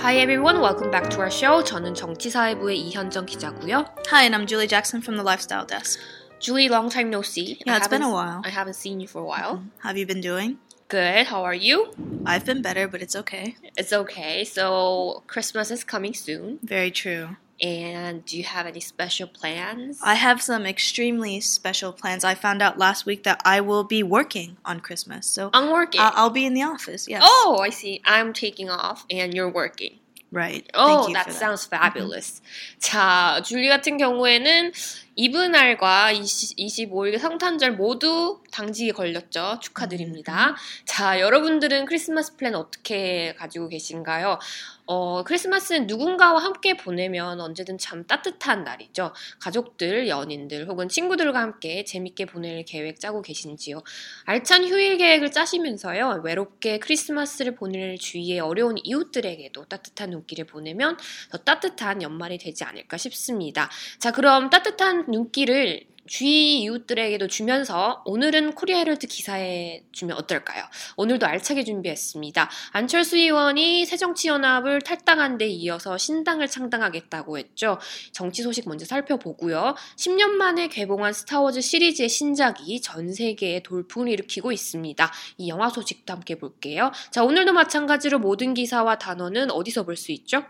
Hi everyone, welcome back to our show. 저는 정치사회부의 이현정 기자고요. Hi, and I'm Julie Jackson from the Lifestyle Desk. Julie, long time no see. Yeah, I it's been a haven't- while. I haven't seen you for a while. How have you been doing? Good. How are you? I've been better, but it's okay. It's okay. So Christmas is coming soon, Very true. and do you have any special plans? I have some extremely special plans. I found out last week that I will be working on Christmas, so I'm working. I'll, I'll be in the office. Yes. oh, I see. I'm taking off, and you're working. right. Oh, Thank you that for sounds fabulous. 자, 줄리 같은 경우에는 이브날과 20, 25일 성탄절 모두 당직이 걸렸죠. 축하드립니다. 자, 여러분들은 크리스마스 플랜 어떻게 가지고 계신가요? 어, 크리스마스는 누군가와 함께 보내면 언제든 참 따뜻한 날이죠. 가족들, 연인들 혹은 친구들과 함께 재밌게 보낼 계획 짜고 계신지요? 알찬 휴일 계획을 짜시면서요. 외롭게 크리스마스를 보낼 주위의 어려운 이웃들에게도 따뜻한 눈길을 보내면 더 따뜻한 연말이 되지 않을까 싶습니다. 자, 그럼 따뜻한 눈길을 주위 이웃들에게도 주면서 오늘은 코리아 헤럴드 기사에 주면 어떨까요? 오늘도 알차게 준비했습니다. 안철수 의원이 새정치연합을 탈당한 데 이어서 신당을 창당하겠다고 했죠. 정치 소식 먼저 살펴보고요. 10년 만에 개봉한 스타워즈 시리즈의 신작이 전 세계에 돌풍을 일으키고 있습니다. 이 영화 소식도 함께 볼게요. 자, 오늘도 마찬가지로 모든 기사와 단어는 어디서 볼 수 있죠?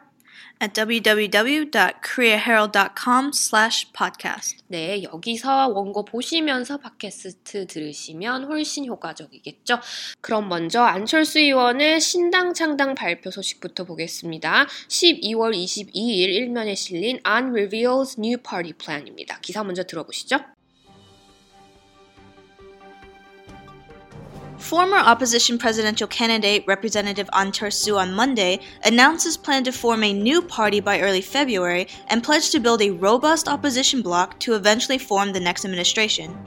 At www.koreaherald.com slash podcast. 네, 여기서 원고 보시면서 팟캐스트 들으시면 훨씬 효과적이겠죠. 그럼 먼저 안철수 의원의 신당 창당 발표 소식부터 보겠습니다. 12월 22일 일면에 실린 An Reveals New Party Plan입니다. 기사 먼저 들어보시죠. Former opposition presidential candidate Representative An Chul-soo on Monday announced his plan to form a new party by early February and pledged to build a robust opposition bloc to eventually form the next administration.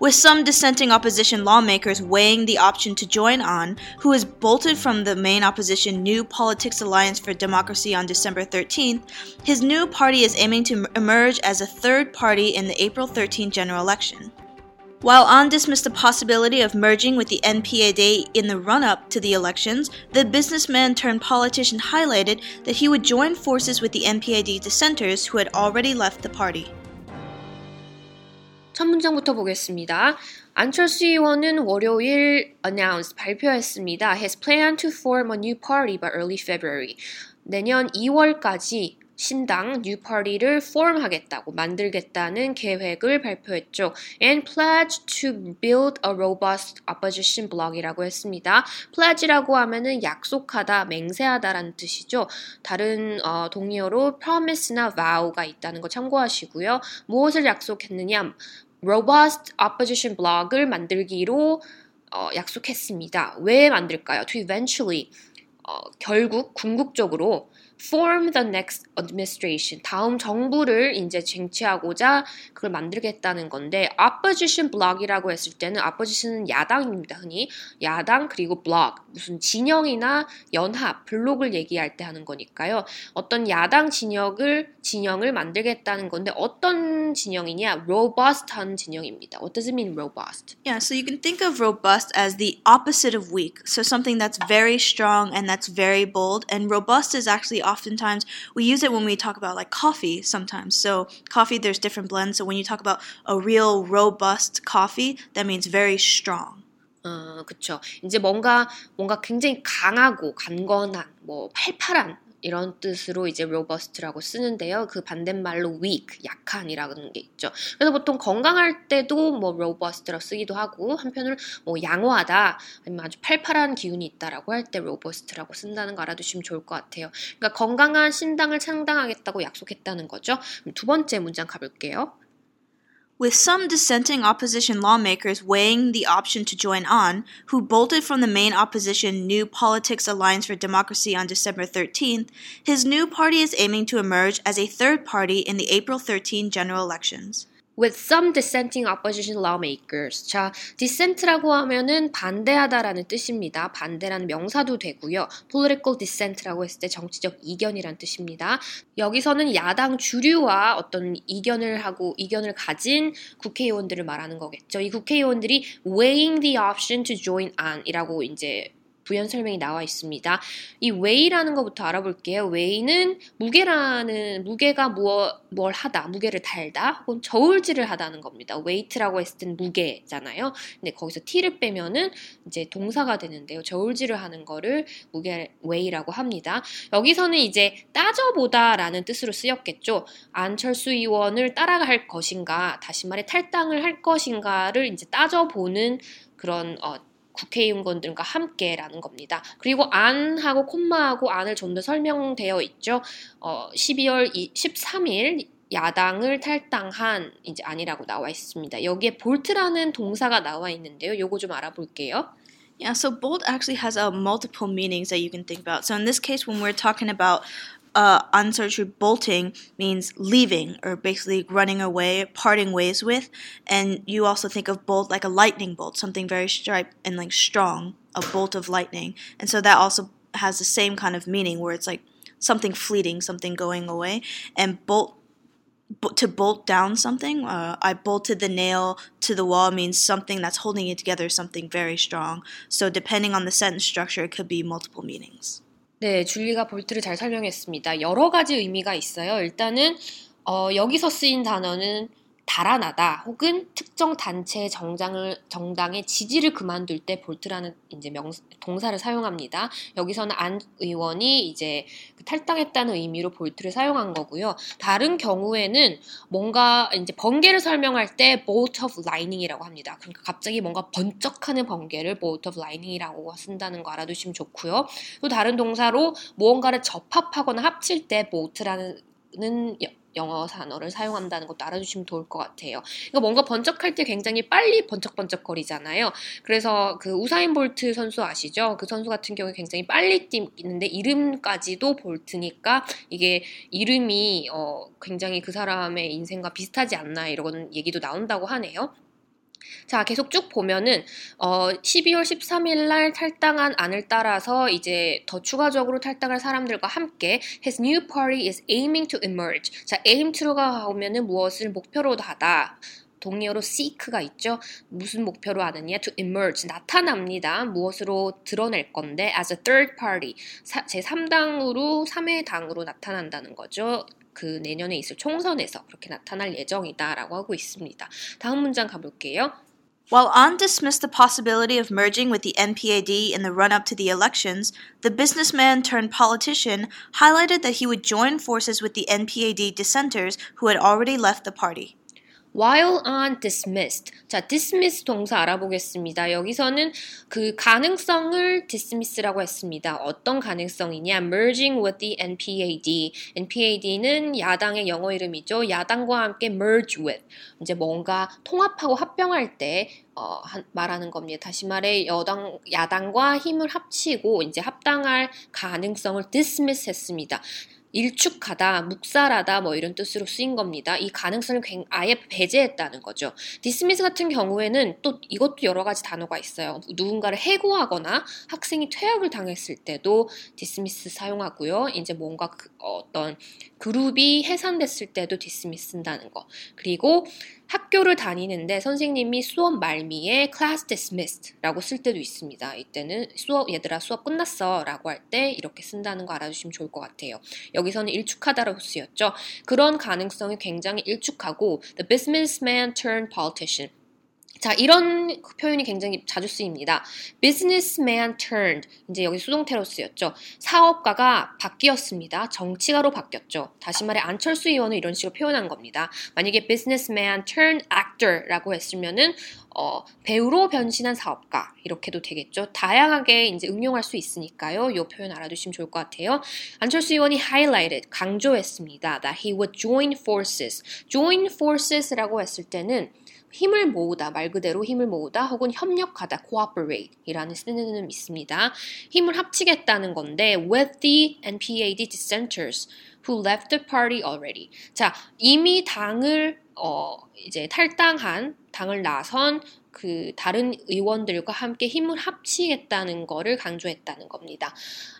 With some dissenting opposition lawmakers weighing the option to join An, who has bolted from the main opposition New Politics Alliance for Democracy on December 13th, his new party is aiming to emerge as a third party in the April 13 general election. While An dismissed the possibility of merging with the NPAD in the run up to the elections, the businessman turned politician highlighted that he would join forces with the NPAD dissenters who had already left the party. 첫 문장부터 보겠습니다. 안철수 의원은 월요일 announced 발표했습니다. His plan to form a new party by early February. 내년 2월까지 신당 뉴 파티를 form하겠다고 만들겠다는 계획을 발표했죠. And pledge to build a robust opposition block이라고 했습니다. pledge라고 하면은 약속하다, 맹세하다라는 뜻이죠. 다른 어, 동의어로 promise나 vow가 있다는 거 참고하시고요. 무엇을 약속했느냐? robust opposition block을 만들기로 어, 약속했습니다. 왜 만들까요? To eventually 어, 결국 궁극적으로 form the next administration 다음 정부를 이제 쟁취하고자 그걸 만들겠다는 건데 opposition block이라고 했을 때는 opposition은 야당입니다. 흔히 야당 그리고 block 무슨 진영이나 연합 블록을 얘기할 때 하는 거니까요. 어떤 야당 진영을 진영을 만들겠다는 건데 어떤 진영이냐? robust한 진영입니다. What does it mean robust? Yeah, so you can think of robust as the opposite of weak. So something that's very strong and that's very bold. And robust is actually oftentimes, we use it when we talk about like coffee sometimes. So coffee, there's different blends. So when you talk about a real robust coffee, that means very strong. 어, 그쵸. 이제 뭔가, 뭔가 굉장히 강하고, 강건한, 뭐, 팔팔한, 이런 뜻으로 이제 robust라고 쓰는데요. 그 반대말로 weak, 약한이라는 게 있죠. 그래서 보통 건강할 때도 뭐 robust라고 쓰기도 하고, 한편으로 뭐 양호하다, 아니면 아주 팔팔한 기운이 있다라고 할 때 robust라고 쓴다는 거 알아두시면 좋을 것 같아요. 그러니까 건강한 신당을 창당하겠다고 약속했다는 거죠. 두 번째 문장 가볼게요. With some dissenting opposition lawmakers weighing the option to join on, who bolted from the main opposition New Politics Alliance for Democracy on December 13th, his new party is aiming to emerge as a third party in the April 13 general elections. With some dissenting opposition lawmakers. 자, dissent라고 하면은 반대하다라는 뜻입니다. 반대라는 명사도 되고요. political dissent라고 했을 때 정치적 이견이란 뜻입니다. 여기서는 야당 주류와 어떤 이견을 하고 이견을 가진 국회의원들을 말하는 거겠죠. 이 국회의원들이 weighing the option to join on이라고 이제 부연 설명이 나와 있습니다. 이 weigh라는 것부터 알아볼게요. weigh는 무게라는 무게가 무엇 뭘 하다, 무게를 달다, 혹은 저울질을 하다는 겁니다. weight라고 했을 땐 무게잖아요. 근데 거기서 t를 빼면은 이제 동사가 되는데요. 저울질을 하는 거를 무게 weigh라고 합니다. 여기서는 이제 따져보다라는 뜻으로 쓰였겠죠. 안철수 의원을 따라갈 것인가, 다시 말해 탈당을 할 것인가를 이제 따져보는 그런 어, 국회의원들과 함께라는 겁니다. 그리고 안하고 콤마하고 안을 좀 더 설명되어 있죠. 어, 12월 13일 야당을 탈당한 이제 아니라고 나와 있습니다. 여기에 볼트라는 동사가 나와 있는데요. 요거 좀 알아볼게요. Yeah, so bolt actually has uh, multiple meanings that you can think about. So in this case, when we're talking about uh, unsearched bolting means leaving or basically running away, parting ways with. And you also think of bolt like a lightning bolt, something very sharp and like strong, a bolt of lightning. And so that also has the same kind of meaning where it's like something fleeting, something going away. And bolt to bolt down something, uh, I bolted the nail to the wall means something that's holding it together, something very strong. So depending on the sentence structure, it could be multiple meanings. 네, 줄리가 볼트를 잘 설명했습니다. 여러 가지 의미가 있어요. 일단은 어, 여기서 쓰인 단어는 달아나다 혹은 특정 단체의 정장을 정당의 지지를 그만둘 때 볼트라는 이제 명 동사를 사용합니다. 여기서는 안 의원이 이제 그 탈당했다는 의미로 볼트를 사용한 거고요. 다른 경우에는 뭔가 이제 번개를 설명할 때 bolt of lightning이라고 합니다. 그러니까 갑자기 뭔가 번쩍하는 번개를 bolt of lightning이라고 쓴다는 거 알아두시면 좋고요. 또 다른 동사로 무언가를 접합하거나 합칠 때 bolt라는 영어 단어를 사용한다는 것도 알아주시면 좋을 것 같아요. 이거 뭔가 번쩍할 때 굉장히 빨리 번쩍번쩍거리잖아요. 그래서 그 우사인 볼트 선수 아시죠? 그 선수 같은 경우에 굉장히 빨리 뛰는데 이름까지도 볼트니까 이게 이름이 어 굉장히 그 사람의 인생과 비슷하지 않나 이런 얘기도 나온다고 하네요. 자, 계속 쭉 보면은 어 12월 13일 날 탈당한 안을 따라서 이제 더 추가적으로 탈당할 사람들과 함께 his new party is aiming to emerge. 자, aim to가 오면은 무엇을 목표로 하다. 동의어로 seek가 있죠. 무슨 목표로 하느냐? to emerge 나타납니다. 무엇으로 드러낼 건데 as a third party 제 3당으로 3회 당으로 나타난다는 거죠. 그 내년에 있을 총선에서 그렇게 나타날 예정이다라고 하고 있습니다. 다음 문장 가볼게요. While An dismissed the possibility of merging with the NPAD in the run up to the elections, the businessman turned politician highlighted that he would join forces with the NPAD dissenters who had already left the party. While on dismissed. 자, dismiss 동사 알아보겠습니다. 여기서는 그 가능성을 dismiss라고 했습니다. 어떤 가능성이냐? merging with the NPAD. NPAD는 야당의 영어 이름이죠. 야당과 함께 merge with. 이제 뭔가 통합하고 합병할 때 어, 말하는 겁니다. 다시 말해 여당 야당과 힘을 합치고 이제 합당할 가능성을 dismiss 했습니다. 일축하다, 묵살하다 뭐 이런 뜻으로 쓰인 겁니다. 이 가능성을 아예 배제했다는 거죠. dismiss 같은 경우에는 또 이것도 여러 가지 단어가 있어요. 누군가를 해고하거나 학생이 퇴학을 당했을 때도 dismiss 사용하고요. 이제 뭔가 그 어떤 그룹이 해산됐을 때도 디스미스 쓴다는 거. 그리고 학교를 다니는데 선생님이 수업 말미에 class dismissed라고 쓸 때도 있습니다. 이때는 수업 얘들아 수업 끝났어라고 할 때 이렇게 쓴다는 거 알아주시면 좋을 것 같아요. 여기서는 일축하다라고 쓰였죠. 그런 가능성이 굉장히 일축하고 the businessman turned politician 자, 이런 표현이 굉장히 자주 쓰입니다. businessman turned. 이제 여기 수동태로 쓰였죠. 사업가가 바뀌었습니다. 정치가로 바뀌었죠. 다시 말해 안철수 의원은 이런 식으로 표현한 겁니다. 만약에 businessman turned actor라고 했으면은 어, 배우로 변신한 사업가 이렇게도 되겠죠. 다양하게 이제 응용할 수 있으니까요. 이 표현 알아두시면 좋을 것 같아요. 안철수 의원이 highlighted 강조했습니다. that he would join forces. join forces라고 했을 때는 힘을 모으다 말 그대로 힘을 모으다 혹은 협력하다 cooperate이라는 쓰는 있습니다. 힘을 합치겠다는 건데 with the NPAD dissenters who left the party already. 자 이미 당을 어 이제 탈당한 당을 나선 그 다른 의원들과 함께 힘을 합치겠다는 거를 강조했다는 겁니다.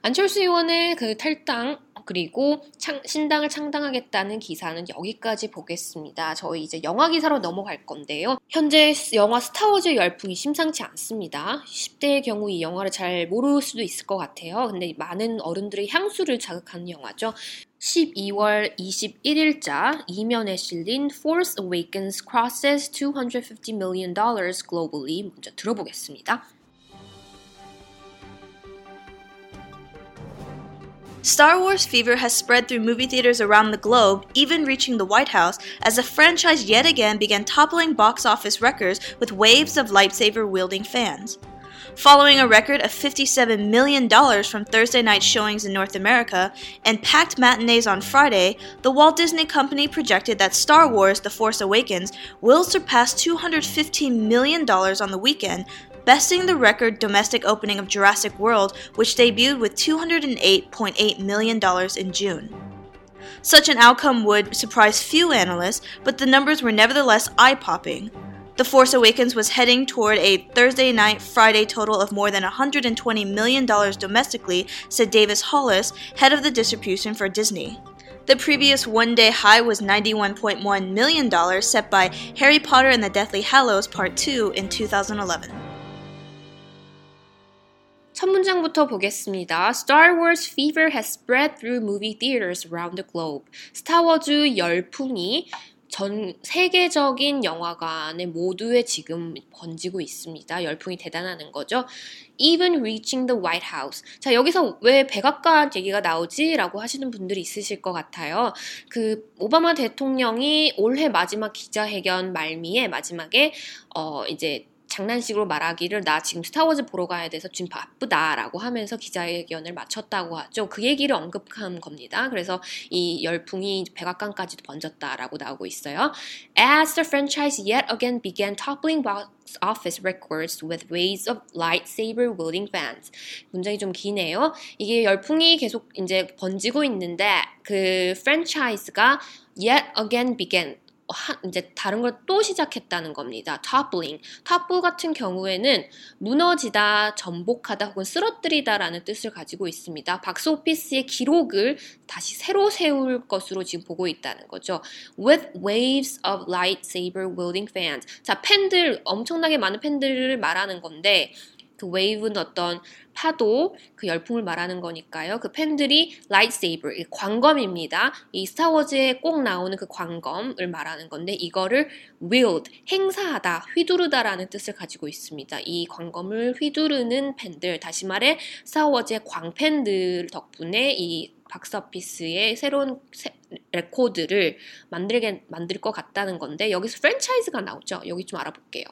안철수 의원의 그 탈당 그리고 창, 신당을 창당하겠다는 기사는 여기까지 보겠습니다. 저희 이제 영화 기사로 넘어갈 건데요. 현재 영화 스타워즈 열풍이 심상치 않습니다. 10대의 경우 이 영화를 잘 모를 수도 있을 것 같아요. 근데 많은 어른들의 향수를 자극하는 영화죠. 12월 21일자 이면에 실린 Force Awakens crosses 250 million dollars globally 먼저 들어보겠습니다. Star Wars fever has spread through movie theaters around the globe, even reaching the White House, as the franchise yet again began toppling box office records with waves of lightsaber wielding fans. Following a record of $57 million from Thursday night showings in North America and packed matinees on Friday, the Walt Disney Company projected that Star Wars The Force Awakens will surpass $215 million on the weekend, besting the record domestic opening of Jurassic World, which debuted with $208.8 million in June. Such an outcome would surprise few analysts, but the numbers were nevertheless eye popping. The Force Awakens was heading toward a Thursday night Friday total of more than $120 million domestically, said Davis Hollis, head of the distribution for Disney. The previous one day high was $91.1 million, set by Harry Potter and the Deathly Hallows Part 2 in 2011. 첫 문장부터 보겠습니다. Star Wars fever has spread through movie theaters around the globe. 스타워즈 열풍이 전 세계적인 영화관에 모두에 지금 번지고 있습니다. 열풍이 대단하는 거죠. Even reaching the White House. 자, 여기서 왜 백악관 얘기가 나오지? 라고 하시는 분들이 있으실 것 같아요. 그, 오바마 대통령이 올해 마지막 기자회견 말미에 마지막에, 어, 이제 장난식으로 말하기를 나 지금 스타워즈 보러 가야 돼서 지금 바쁘다라고 하면서 기자회견을 마쳤다고 하죠. 그 얘기를 언급한 겁니다. 그래서 이 열풍이 백악관까지도 번졌다라고 나오고 있어요. As the franchise yet again began toppling box office records with waves of lightsaber wielding fans. 문장이 좀 기네요. 이게 열풍이 계속 이제 번지고 있는데 그 프랜차이즈가 yet again began 하, 이제 다른 걸 또 시작했다는 겁니다. toppling. topple 같은 경우에는 무너지다, 전복하다 혹은 쓰러뜨리다라는 뜻을 가지고 있습니다. 박스 오피스의 기록을 다시 새로 세울 것으로 지금 보고 있다는 거죠. With waves of lightsaber wielding fans. 자, 팬들, 엄청나게 많은 팬들을 말하는 건데 그 wave는 어떤 파도, 그 열풍을 말하는 거니까요. 그 팬들이 lightsaber, 광검입니다. 이 스타워즈에 꼭 나오는 그 광검을 말하는 건데 이거를 wield, 행사하다, 휘두르다라는 뜻을 가지고 있습니다. 이 광검을 휘두르는 팬들, 다시 말해 스타워즈의 광팬들 덕분에 이 박스오피스의 새로운 레코드를 만들게 만들 것 같다는 건데 여기서 프랜차이즈가 나오죠. 여기 좀 알아볼게요.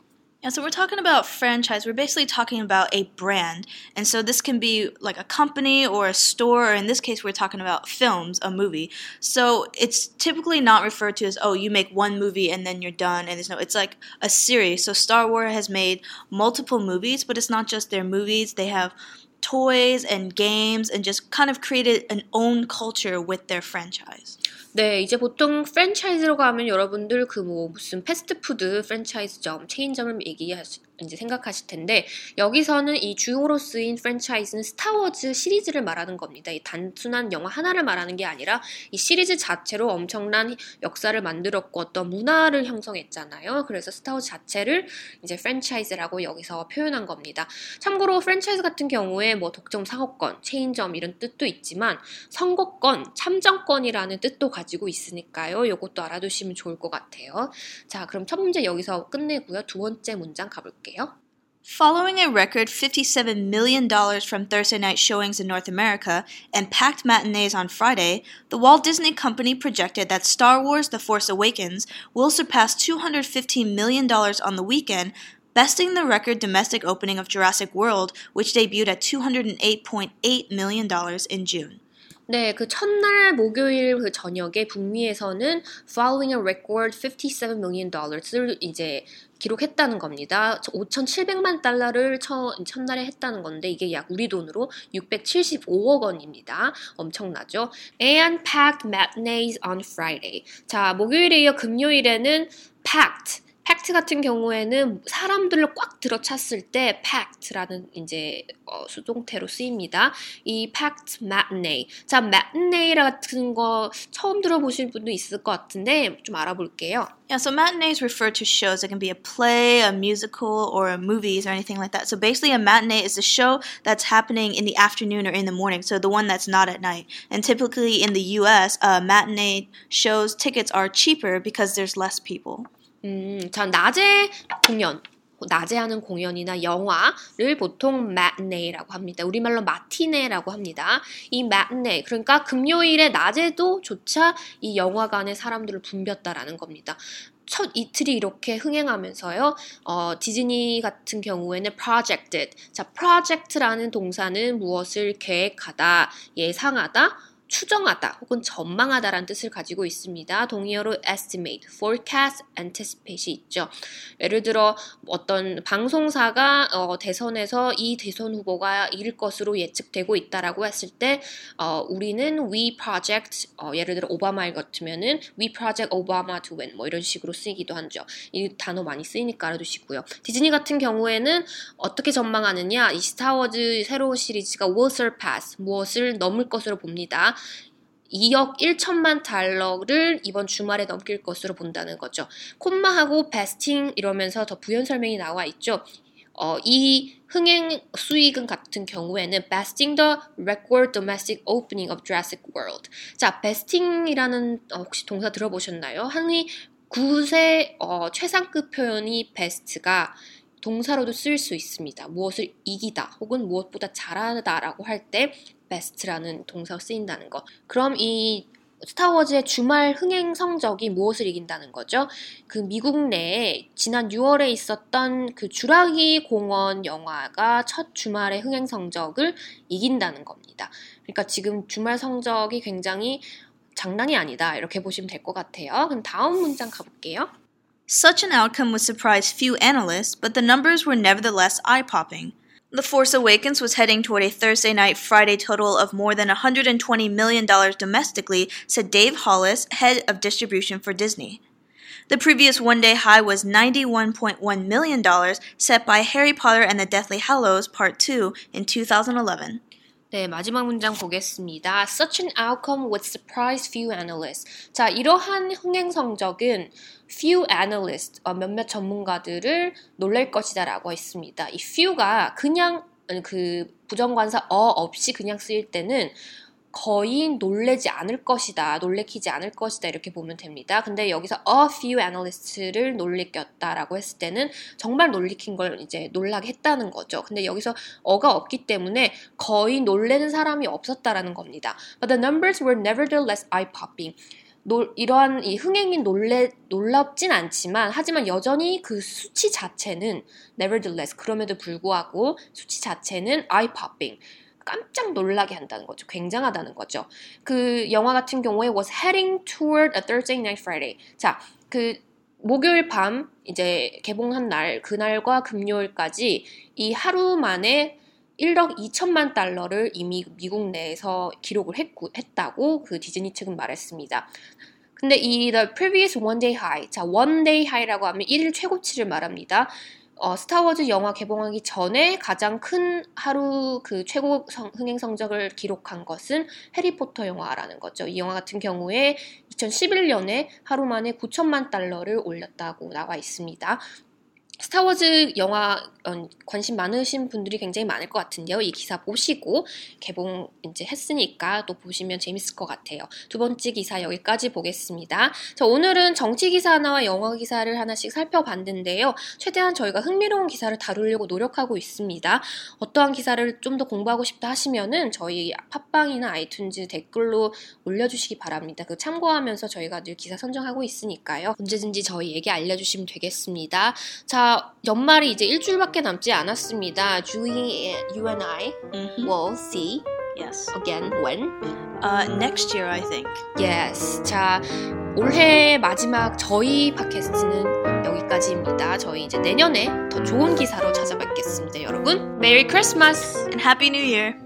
Yeah, so we're talking about franchise. We're basically talking about a brand. And so this can be like a company or a store, or in this case, we're talking about films, a movie. So it's typically not referred to as, oh, you make one movie and then you're done. And there's no, it's like a series. So Star Wars has made multiple movies, but it's not just their movies. They have toys and games and just kind of created an own culture with their franchise. 네, 이제 보통 프랜차이즈로 가면 여러분들 그 뭐 무슨 패스트푸드 프랜차이즈점, 체인점을 얘기하시, 이제 생각하실 텐데 여기서는 이 주요로 쓰인 프랜차이즈는 스타워즈 시리즈를 말하는 겁니다. 이 단순한 영화 하나를 말하는 게 아니라 이 시리즈 자체로 엄청난 역사를 만들었고 어떤 문화를 형성했잖아요. 그래서 스타워즈 자체를 이제 프랜차이즈라고 여기서 표현한 겁니다. 참고로 프랜차이즈 같은 경우에 뭐 독점 상호권, 체인점 이런 뜻도 있지만 선거권, 참정권이라는 뜻도 가지고 있으니까요. 이것도 알아두시면 좋을 것 같아요. 자, 그럼 첫 문제 여기서 끝내고요. 두 번째 문장 가볼게요. Following a record $57 million from Thursday night showings in North America and packed matinees on Friday, the Walt Disney Company projected that Star Wars The Force Awakens will surpass $215 million on the weekend, besting the record domestic opening of Jurassic World, which debuted at $208.8 million in June. 네, 그 첫날 목요일 그 저녁에 북미에서는 following a record 57 million dollars를 이제 기록했다는 겁니다. 5,700만 달러를 첫, 첫날에 했다는 건데 이게 약 우리 돈으로 675억 원입니다. 엄청나죠? And packed matinees on Friday. 자, 목요일에 이어 금요일에는 packed packed 같은 경우에는 사람들을 꽉 들어찼을 때 packed라는 이제 어, 수동태로 쓰입니다. 이 packed matinee. 자, matinee 같은 거 처음 들어보신 분도 있을 것 같은데 좀 알아볼게요. Yeah, so matinees refer to shows that can be a play, a musical, or a movies or anything like that. So basically, a matinee is a show that's happening in the afternoon or in the morning, so the one that's not at night. And typically in the U.S., uh, matinee shows tickets are cheaper because there's less people. 음, 자, 낮에 공연. 낮에 하는 공연이나 영화를 보통 matinee라고 합니다. 우리말로 마티네라고 합니다. 이 matinee, 그러니까 금요일에 낮에도 조차 이 영화관에 사람들을 붐볐다라는 겁니다. 첫 이틀이 이렇게 흥행하면서요, 어, 디즈니 같은 경우에는 projected. 자, project라는 동사는 무엇을 계획하다, 예상하다, 추정하다 혹은 전망하다라는 뜻을 가지고 있습니다. 동의어로 estimate, forecast, anticipate 있죠. 예를 들어 어떤 방송사가 어, 대선에서 이 대선 후보가 이길 것으로 예측되고 있다라고 했을 때 어, 우리는 we project 어, 예를 들어 오바마 같으면은 we project Obama to win 뭐 이런 식으로 쓰이기도 하죠. 이 단어 많이 쓰이니까 알아두시고요. 디즈니 같은 경우에는 어떻게 전망하느냐 이 스타워즈 새로운 시리즈가 will surpass 무엇을 넘을 것으로 봅니다. 2억 1천만 달러를 이번 주말에 넘길 것으로 본다는 거죠. 콤마하고 베스팅 이러면서 더 부연 설명이 나와 있죠. 어, 이 흥행 수익은 같은 경우에는 besting the record domestic opening of Jurassic World. 자, besting이라는 어, 혹시 동사 들어보셨나요? 흔히 구세 어, 최상급 표현이 best가 동사로도 쓸 수 있습니다. 무엇을 이기다 혹은 무엇보다 잘하다라고 할 때 best라는 동사가 쓰인다는 것. 그럼 이 스타워즈의 주말 흥행 성적이 무엇을 이긴다는 거죠? 그 미국 내에 지난 6월에 있었던 그 주라기 공원 영화가 첫 주말의 흥행 성적을 이긴다는 겁니다. 그러니까 지금 주말 성적이 굉장히 장난이 아니다. 이렇게 보시면 될 것 같아요. 그럼 다음 문장 가볼게요. Such an outcome would surprise few analysts, but the numbers were nevertheless eye popping. The Force Awakens was heading toward a Thursday night Friday total of more than $120 million domestically, said Dave Hollis, head of distribution for Disney. The previous one day high was $91.1 million, set by Harry Potter and the Deathly Hallows Part 2 in 2011. 네, 마지막 문장 보겠습니다. Such an outcome would surprise few analysts. 자, 이러한 흥행 성적은 few analysts, 어, 몇몇 전문가들을 놀랄 것이다라고 했습니다. 이 few가 그냥 그 부정관사 어 없이 그냥 쓰일 때는 거의 놀래지 않을 것이다, 놀래키지 않을 것이다 이렇게 보면 됩니다. 근데 여기서 a few analysts를 놀리켰다라고 했을 때는 정말 놀리킨 걸 이제 놀라게 했다는 거죠. 근데 여기서 어가 없기 때문에 거의 놀래는 사람이 없었다라는 겁니다. But the numbers were nevertheless eye-popping. 놀, 이러한 이 흥행이 놀래, 놀랍진 않지만 하지만 여전히 그 수치 자체는 nevertheless 그럼에도 불구하고 수치 자체는 eye-popping. 깜짝 놀라게 한다는 거죠. 굉장하다는 거죠. 그 영화 같은 경우에 was heading toward a Thursday night Friday. 자, 그 목요일 밤 이제 개봉한 날 그날과 금요일까지 이 하루 만에 1억 2천만 달러를 이미 미국 내에서 기록을 했고, 했다고 그 디즈니 측은 말했습니다. 근데 이 the previous one day high, 자 one day high라고 하면 1일 최고치를 말합니다. 어, 스타워즈 영화 개봉하기 전에 가장 큰 하루 그 최고 성, 흥행 성적을 기록한 것은 해리포터 영화라는 거죠. 이 영화 같은 경우에 2011년에 하루 만에 9천만 달러를 올렸다고 나와 있습니다. 스타워즈 영화 어, 관심 많으신 분들이 굉장히 많을 것 같은데요. 이 기사 보시고 개봉 이제 했으니까 또 보시면 재밌을 것 같아요. 두 번째 기사 여기까지 보겠습니다. 자, 오늘은 정치 기사 하나와 영화 기사를 하나씩 살펴봤는데요. 최대한 저희가 흥미로운 기사를 다루려고 노력하고 있습니다. 어떠한 기사를 좀 더 공부하고 싶다 하시면은 저희 팟빵이나 아이튠즈 댓글로 올려주시기 바랍니다. 그 참고하면서 저희가 늘 기사 선정하고 있으니까요. 언제든지 저희에게 알려주시면 되겠습니다. 자, 연말이 이제 일주일밖에 남지 않았습니다. Julie, you and I Mm-hmm. will see Yes. again when? Uh, next year, I think. Yes. 자, 올해 마지막 저희 팟캐스트는 여기까지입니다. 저희 이제 내년에 더 좋은 기사로 찾아뵙겠습니다. 여러분, 메리 크리스마스! And Happy New Year!